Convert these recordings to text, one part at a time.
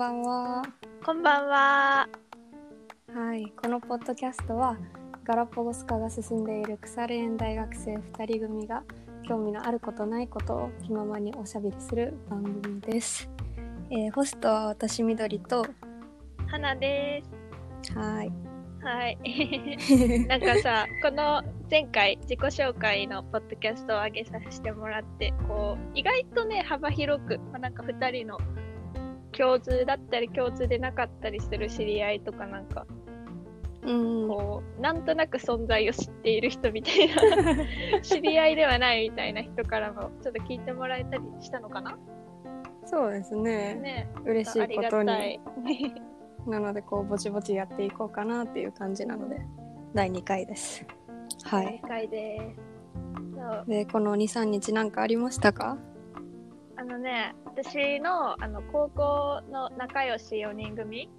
ばんは。こんばんは。はい、このポッドキャストはガラパゴス化が進んでいる腐れ縁大学生2人組が興味のあることないことを気ままにおしゃべりする番組です。えーホストは私緑と、花ではい。す。はい。なんかさ、この前回自己紹介のポッドキャストを上げさせてもらって、こう、意外とね、幅広く、まあ、なんか2人の共通だったり共通でなかったりする知り合いとかなんか、うん、こう、なんとなく存在を知っている人みたいな、知り合いではないみたいな人からもちょっと聞いてもらえたりしたのかな？そうですね。ね。嬉しいことあに。り なので、こう、ぼちぼちやっていこうかなっていう感じなので、第2回です。はい。い。正解です。で、この2、3日なんかありましたか？あのね、私のあの高校の仲良し4人組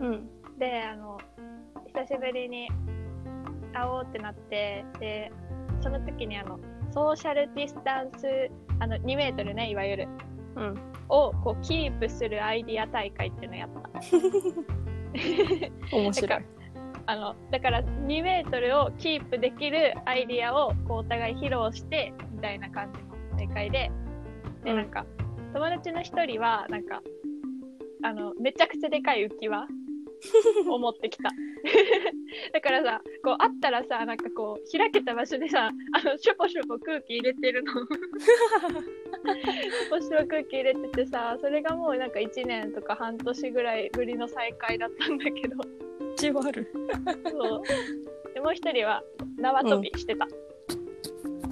うん。で、あの、久しぶりに会おうってなって、で、その時にあの、ソーシャルディスタンス、あの、2メートルね、いわゆる、うん。をこうキープするアイディア大会っていうのやった。面白い。あの、だから2メートルをキープできるアイディアをこうお互い披露して、みたいな感じの大会で、で、うんなんか、友達の一人は、なんか、あの、めちゃくちゃでかい浮き輪 を持ってきた。だからさ、こう、あったらさ、なんかこう、開けた場所でさ、あの、シュポシュポ空気入れてるの。シュポシュポ空気入れててさ、それがもうなんか1年とか半年ぐらいぶりの再会だったんだけど。そう。で、もう一人は縄跳びしてた。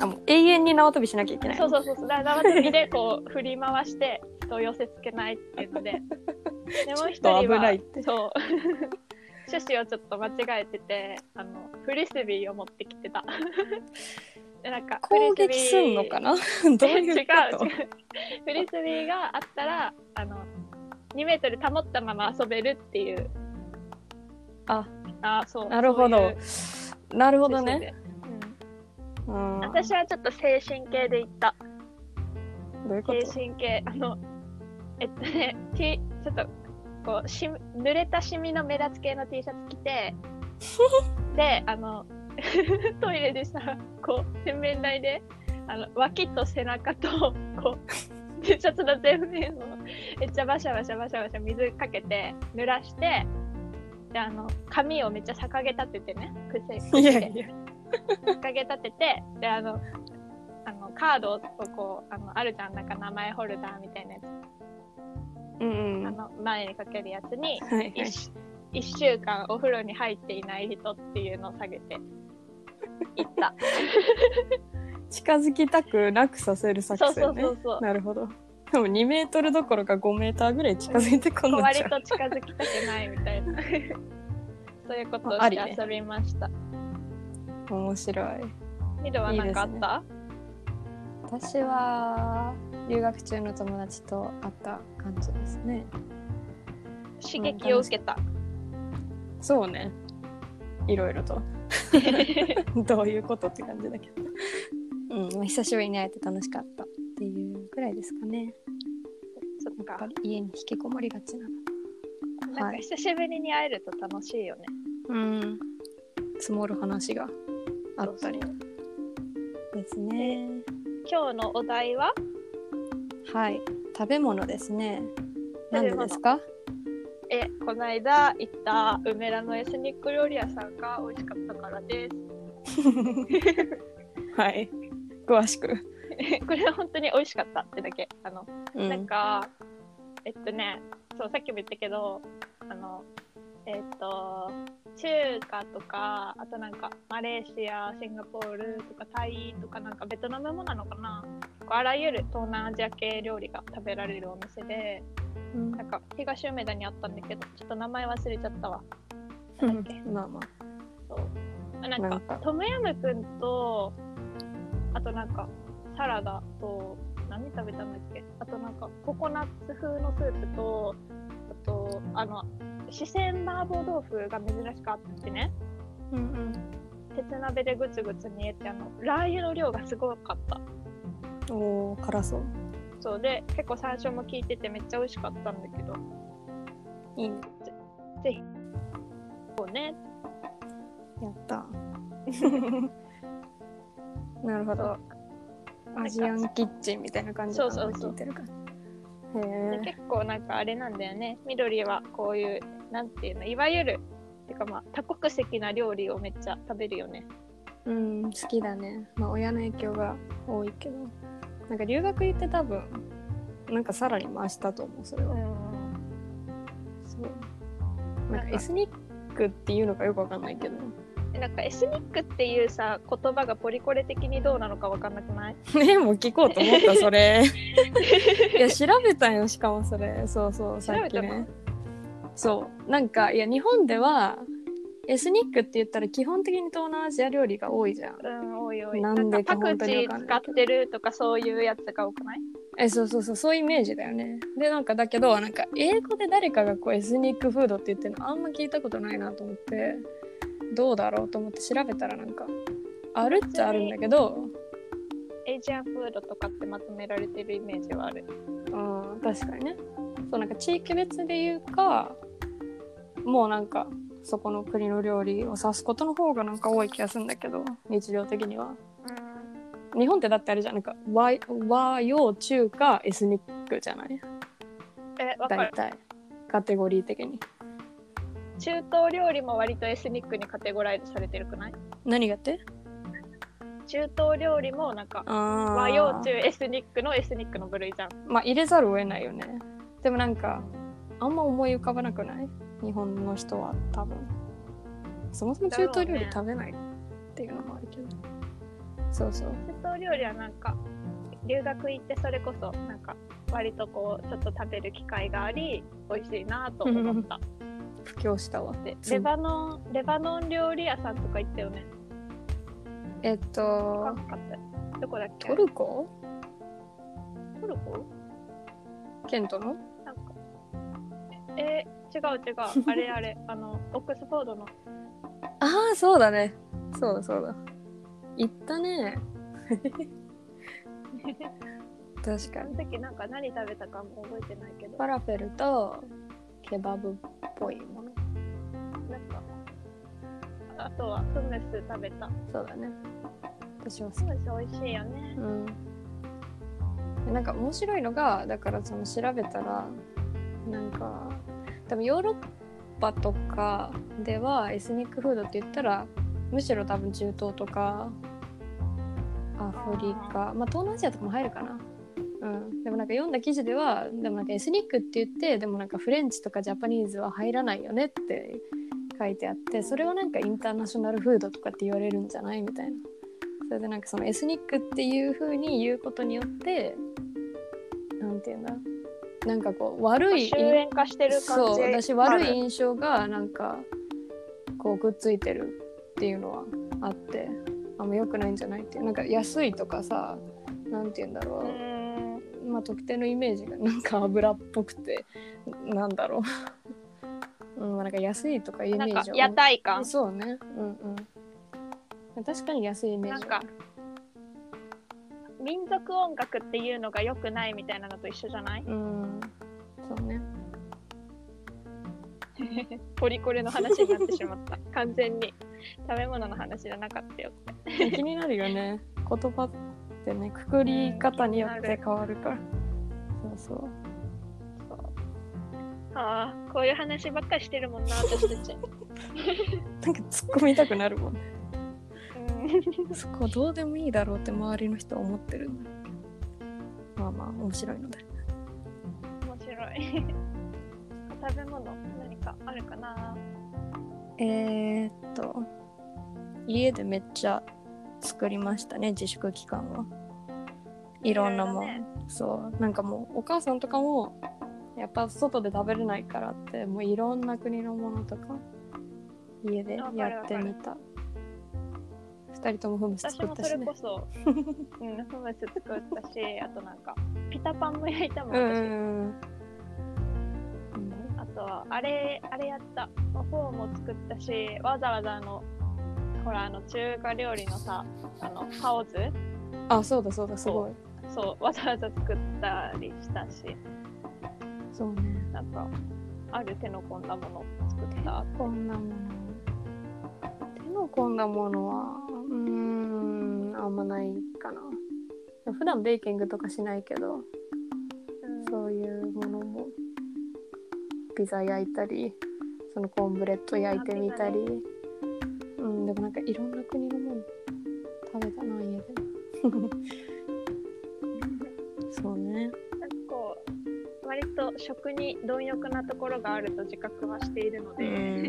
あ、もう永遠に縄跳びしなきゃいけない。そうそうそうそう。だから縄跳びでこう振り回して人を寄せつけないっていうので。で、もう一人は、危ないってそう。趣旨をちょっと間違えてて、あの、フリスビーを持ってきてた。で、なんか、攻撃すんのかな？などういう違う違う。フリスビーがあったら、あの、2メートル保ったまま遊べるっていう。あ、あ、そう。なるほど。なるほどね。私はちょっと精神系で行った。どういうこと？精神系、あの、えっとね、T、ちょっと、こう、し濡れたシミの目立つ系の T シャツ着て、で、あの、トイレでさ、こう、洗面台で、あの、脇と背中と、こう、T シャツの全面を、めっちゃバシャバシャバシャバシャ水かけて、濡らして、で、あの、髪をめっちゃ逆毛立ててね、くせ、くせでいやいや。かけ立てて、で、あの、あのカードをこう、あの、あるじゃん、なんか名前ホルダーみたいなやつ、うんうん。あの、前にかけるやつに、はいはい。一一週間お風呂に入っていない人っていうのを下げて、行った。近づきたくなくさせる作そうそ戦ね。うそうそう。なるほど。でも2メートルどころか5メーターぐらい近づいてこんの割じゃん。と近づきたくないみたいな。そういうことをして遊びました。面白い。ミドは何かあった？私は留学中の友達と会った感じですね。刺激を受けた。そうね。いろいろと。どういうことって感じだけど。うん、まあ、久しぶりに会えて楽しかったっていうくらいですかね。そっか家に引きこもりがちなの。なんか久しぶりに会えると楽しいよね。うん。積もる話があったりですね。今日のお題は？はい。食べ物ですね。なん食べ物でですか？え、この間行った梅田のエスニック料理屋さんが美味しかったからです。はい。詳しく。これは本当に美味しかったってだけ。あの、うんなんか、えっとね、そう、さっきも言ったけど、あの、えっと、中華とか、あとなんか、マレーシア、シンガポールとか、タイとか、なんかベトナムもなのかな。あらゆる東南アジア系料理が食べられるお店で、うん。なんか、東梅田にあったんだけど、ちょっと名前忘れちゃったわ。なんだっけ。まあまあ。そう。あなんかなんか。トムヤムくんとあとなんかサラダと何食べたんだっけ。あとなんかココナッツ風のスープとあとあの四川麻婆豆腐が珍しくあってねうんうん。鉄鍋でグツグツ煮えてあのラー油の量がすごかったおー、辛そう。そうで結構山椒も効いててめっちゃ美味しかったんだけどいいね。ぜひ。こうね。やった。なるほど。アジアンキッチンみたいな感じそうそうそう聞いてるから。結構なんかあれなんだよね。緑はこういう、なんていうの、いわゆる、てかまあ、多国籍な料理をめっちゃ食べるよね。うん、好きだね。まあ、親の影響が多いけど。なんか留学行って多分、なんかさらに増したと思う、それは。ん。そう。なんかかエスニックっていうのかよくわかんないけど。なんかエスニックっていうさ、言葉がポリコレ的にどうなのかわかんなくない？ねもう聞こうと思った、それ。いや、調べたんよ、しかもそれ。そうそう、さっき調べたね。そう。なんか、いや、日本では、エスニックって言ったら基本的に東南アジア料理が多いじゃん。うん、おいおい。なんでかかパクチー使ってるとかそういうやつが多くない？え、そうそうそう、そういうイメージだよね。で、なんか、だけど、なんか、英語で誰かがこう、エスニックフードって言ってるのあんま聞いたことないなと思って、どうだろうと思って調べたら、なんか、あるっちゃあるんだけど、エイジアンフードとかってまとめられてるイメージはある。うん、確かにね。そう、なんか、地域別で言うか、もうなんか、そこの国の料理を指すことの方がなんか多い気がするんだけど、日常的には。日本ってだってあれじゃん、なんか和和洋中華エスニックじゃない？え、わかる。大体。カテゴリー的に。中東料理も割とエスニックにカテゴライズされてるくない？何がって？中東料理もなんか和洋中エスニックのエスニックの部類じゃん。まあ入れざるを得ないよねでもなんかあんま思い浮かばなくない？日本の人は多分そもそも中東料理食べないっていうのもあるけど、そうそう。中東料理はなんか留学行ってそれこそなんか割とこうちょっと食べる機会があり美味しいなと思った。布教したわ。でレバノンレバノン料理屋さんとか行ったよね。えっと。どこだっけ？トルコ？トルコ？ケントの？なんか。えー、違う違う。あれあれ、あの、オックスフォードの。ああそうだね。そうだそうだ。行ったね。確かそのに時なんか何食べたかも覚えてないけど、ファラフェルとケバブっぽいもの。なんか、あとはフムス食べた。そうだね。私は好き。フムス美味しいよね。うん。でなんか面白いのがだからその調べたらなんか多分ヨーロッパとかではエスニックフードって言ったらむしろ多分中東とかアフリカまあ東南アジアとかも入るかな。うん。でもなんか読んだ記事ではでもなんかエスニックって言ってでもなんかフレンチとかジャパニーズは入らないよねって書いてあってそれはなんかインターナショナルフードとかって言われるんじゃないみたいな。それでなんかそのエスニックっていう風に言うことによってなんていうんだなんかこう悪い。そう私悪い印象がなんかこうくっついてるっていうのはあってあんま良くないんじゃないっていうなんか安いとかさなんて言うんだろう。まあ特定のイメージがなんか油っぽくてなんだろう、うん、なんか安いとかイメージをなんか屋台感。そうねうんうん確かに安いイメージはある民族音楽っていうのが良くないみたいなのと一緒じゃない？うん。そうね。ポリコレの話になってしまった。完全に食べ物の話じゃなかったよって。気になるよね。言葉ってねくくり方によって変わるから。そうそう。そう。ああ、こういう話ばっかりしてるもんな、私たち。なんか突っ込みたくなるもん そこどうでもいいだろうって周りの人は思ってるまあまあ面白いので。面白い。食べ物、何かあるかな？えー、っと家でめっちゃ作りましたね自粛期間は。いろんなもん、ね。そう。なんかもうお母さんとかもやっぱ外で食べれないからってもういろんな国のものとか家でやってみた二人ともフムス私も作ったしね。それこそ、うん、フムス作ったし、あとなんか、ピタパンも焼いたもん、私。うんうんうん。あとは、あれ、あれやった。フォーも作ったし、わざわざあの、ほら、あの、中華料理のさ、あの、カオズ？あそうだそうだすごい。そう、わざわざ作ったりしたし、そうね。なんか、ある手の込んだものを作ったこんなもの。手の込んだものはうーんあんまないかな。普段ベーキングとかしないけどうんそういうものもピザ焼いたりそのコーンブレッド焼いてみたり、うんでもなんかいろんな国のもの食べたな家でそうね。なんかこう割と食に貪欲なところがあると自覚はしているので、うん。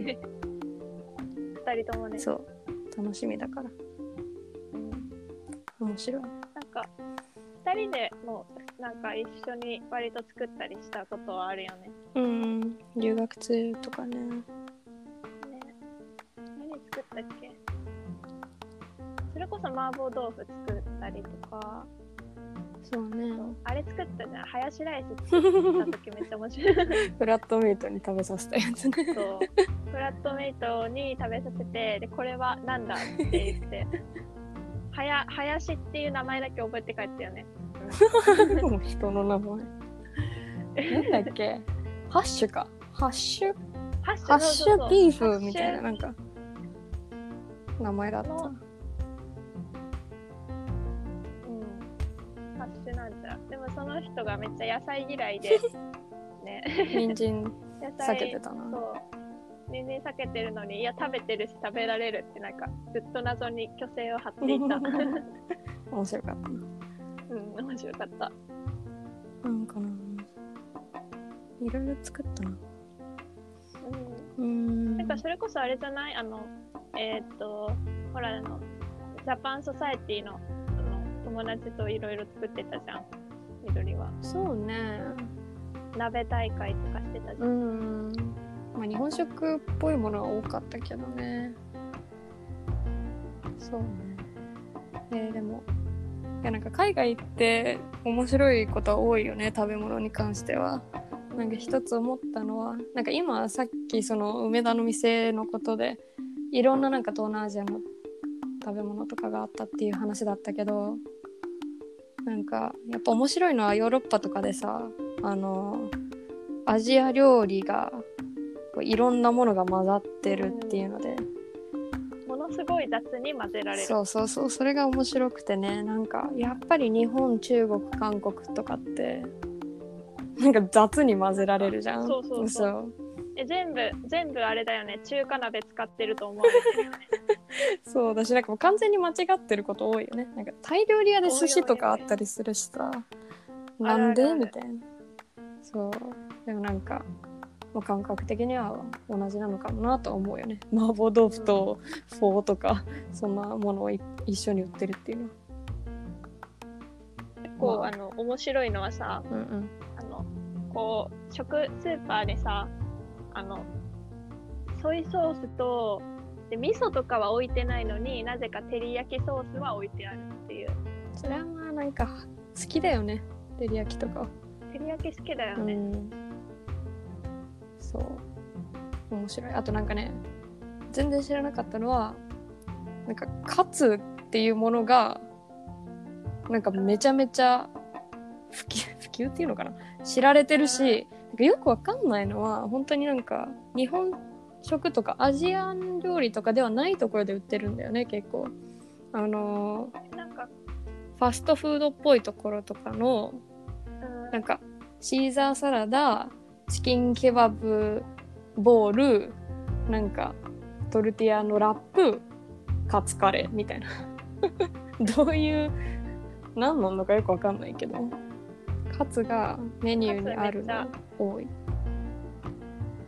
二人ともね。そう。楽しみだから。うん面白い。なんか二人でもうなんか一緒に割と作ったりしたことはあるよね。うん。留学中とかね。ね。何作ったっけ？それこそ麻婆豆腐作ったりとか、そうね。あれ作ったじゃん。ハヤシライス作った時めっちゃ面白い。フラットミートに食べさせたやつね。そう。フラットメイトに食べさせてでこれはなんだって言って はや林っていう名前だけ覚えて帰ったよね。人の名前なんだっけ？ハッシュか。ハッシュ？ハッシュビーフみたいななんか名前だった。のうん。ハッシュなんちゃらでもその人がめっちゃ野菜嫌いで ね。人参 野避けてたな。そう人参避けてるのにいや食べてるし食べられるってなんかずっと謎に虚勢を張っていた。面白かった。なうん面白かった。なんかな。いろいろ作ったな。うん。なんかそれこそあれじゃない？あの、えーっと、ほらあの、ジャパンソサエティのあの友達といろいろ作ってたじゃん、緑は。そうね。鍋大会とかしてたじゃ。うんんまあ日本食っぽいものは多かったけどね。そう。ねえーでもいやなんか海外行って面白いことは多いよね食べ物に関しては。なんか一つ思ったのはなんか今さっきその梅田の店のことでいろんななんか東南アジアの食べ物とかがあったっていう話だったけどなんかやっぱ面白いのはヨーロッパとかでさあのアジア料理がこういろんなものが混ざってるっていうので、ものすごい雑に混ぜられる。そうそうそうそれが面白くてね。なんかやっぱり日本中国韓国とかってなんか雑に混ぜられるじゃん。そうそうそう。そうえ全部、全部あれだよね。中華鍋使ってると思われてるよね。そうだしなんかもう完全に間違ってること多いよね。なんかタイ料理屋で寿司とかあったりするしさ。なんで？みたいな。そう。でもなんかもう感覚的には同じなのかもなと思うよね。麻婆豆腐とフォーとかそんなものをい一緒に売ってるっていうの。はこう、まあ。あの、面白いのはさ、うんうん。あの、こう、食、スーパーでさ、あの、ソイソースと、で、味噌とかは置いてないのになぜか照り焼きソースは置いてあるっていう。それはまあなんか好きだよね。照り焼きとかは。照り焼き好きだよね。うんそう。面白い。あとなんかね全然知らなかったのはなんかカツっていうものがなんかめちゃめちゃ普及 普及っていうのかな？知られてるしなんかよくわかんないのは本当になんか日本食とかアジアン料理とかではないところで売ってるんだよね結構。あのなんか、ファストフードっぽいところとかのうん。なんかシーザーサラダチキンケバブボールなんかトルティーヤのラップカツカレーみたいな。どういう何なのかよくわかんないけど。カツがメニューにあるのカ多い。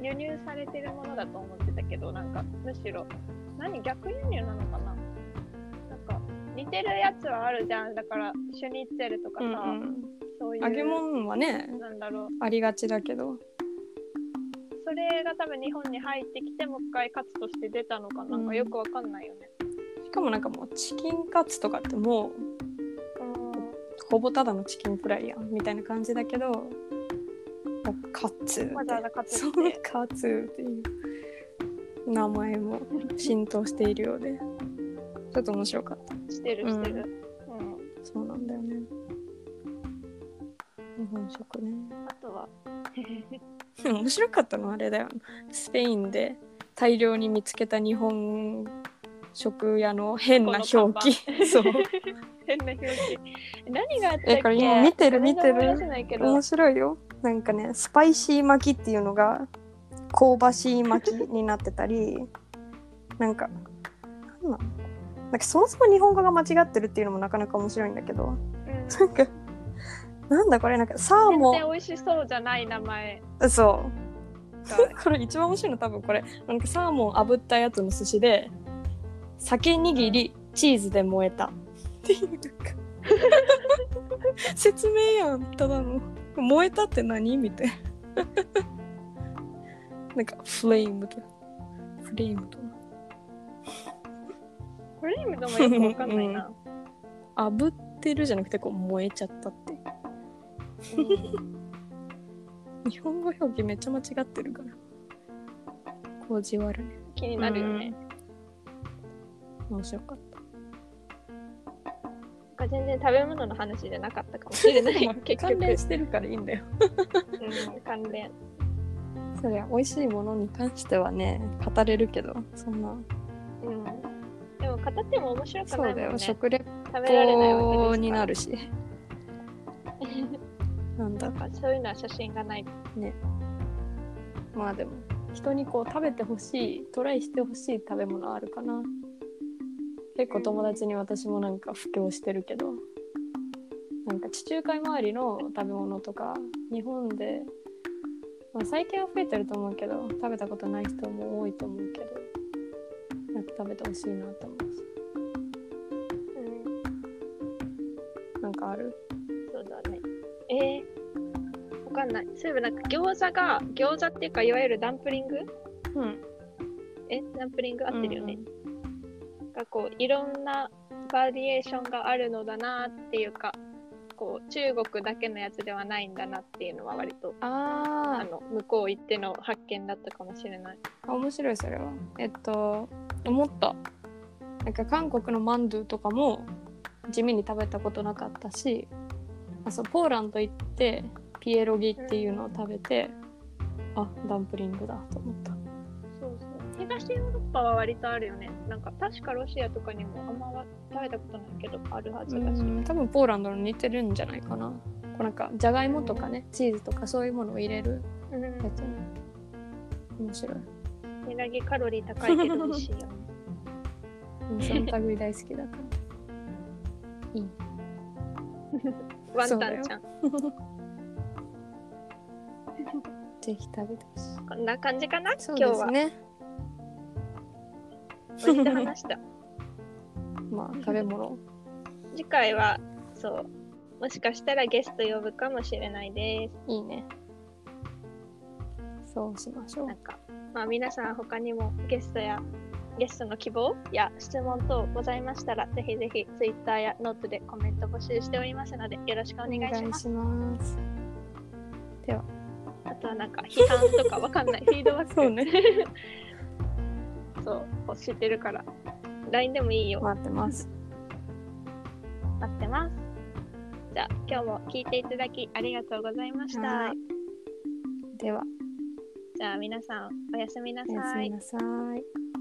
輸入されてるものだと思ってたけど、なんか、むしろ、何逆輸入なのかな。なんか、似てるやつはあるじゃん。だから、シュニッツェルとかさ、うんうん。そういう、揚げ物はねなんだろう。ありがちだけどそれが多分日本に入ってきて、もう一回カツとして出たのかな。ん。かよくわかんないよね。しかもなんかもうチキンカツとかってもうほぼただのチキンフライやんみたいな感じだけどもうカツわざわざカツそってうカツっていう名前も浸透しているようで。ちょっと面白かった。してるしてる。うんそうなんだよね。日本食ね。あとは面白かったのあれだよ。スペインで大量に見つけた日本食屋の変な表記。そう。変な表記。何があったっけ？えこれ今見てる見てる。面白いよ。なんかね、スパイシー巻きっていうのが香ばしい巻きになってたり、なんか、なんなんかそもそも日本語が間違ってるっていうのもなかなか面白いんだけど、うん。なんか、なんだこれ、なんかサー全モン、然美味しそうじゃない名前。そう。が これ一番面白いの多分これなんかサーモン炙ったやつの寿司で酒握りチーズで燃えた。っていうなんか。説明やんただの。燃えたって何？みたいな。なんかフレームとフレームと。フレームでもよくわかんないな、炙ってるじゃなくてこう燃えちゃったって 日本語表記めっちゃ間違ってるから。こうじわるね。気になるよね、面白かっなんか全然食べ物の話じゃなかったかもしれない。た 結局。関連してるからいいんだよ。うん、関連。そりゃ美味しいものに関してはね語れるけどそんな。うん。でも語っても面白くそうんだよ、ないもね食レポになるしなんだなんかそういうのは写真がないまあでも人にこう食べてほしいトライしてほしい食べ物あるかな。結構友達に私もなんか布教してるけどなんか地中海周りの食べ物とか日本で、まあ、最近は増えてると思うけど食べたことない人も多いと思うけどなんか食べてほしいなと思うし。うん。なんかある？かんない。そういえばなんか餃子が餃子っていうかいわゆるダンプリング？うん。え？ダンプリング合ってるよね、がこういろんなバリエーションがあるのだなっていうかこう中国だけのやつではないんだなっていうのは割とああの向こう行っての発見だったかもしれない。あ面白いそれは。えっと思った。なんか韓国のマンドゥとかも地味に食べたことなかったしあそうポーランド行ってピエロギっていうのを食べて、あダンプリングだと思った。そうそう。東ヨーロッパは割とあるよね。なんか確かロシアとかにもあんまは食べたことないけどあるはずうだし。ん多分ポーランドの似てるんじゃないかな。こうなんかじゃがいもとかねチーズとかそういうものを入れるうん。やつね。面白い。ニラギカロリー高いけど美味しいよその類大好きだから。いい。ワンタンちゃん。ぜひ食べてほしいこんな感じかな？そう今日は。ですね割と話した。まあ食べ物 次回は、そう、もしかしたらゲスト呼ぶかもしれないです。いいね。そうしましょうなん。か、まあ皆さん他にもゲストやゲストの希望や質問等ございましたら、ぜひぜひ Twitter やノートでコメント募集しておりますので、よろしくお願いします。ます。では、あとはなんか批判とかわかんない、フィードバック。そうね。そう、欲してるから。LINE でもいいよ。待ってます。待ってます。じゃあ、今日も聞いていただきありがとうございました。はいでは、じゃあ、皆さん、おやすみなおやすさいみ。なさい。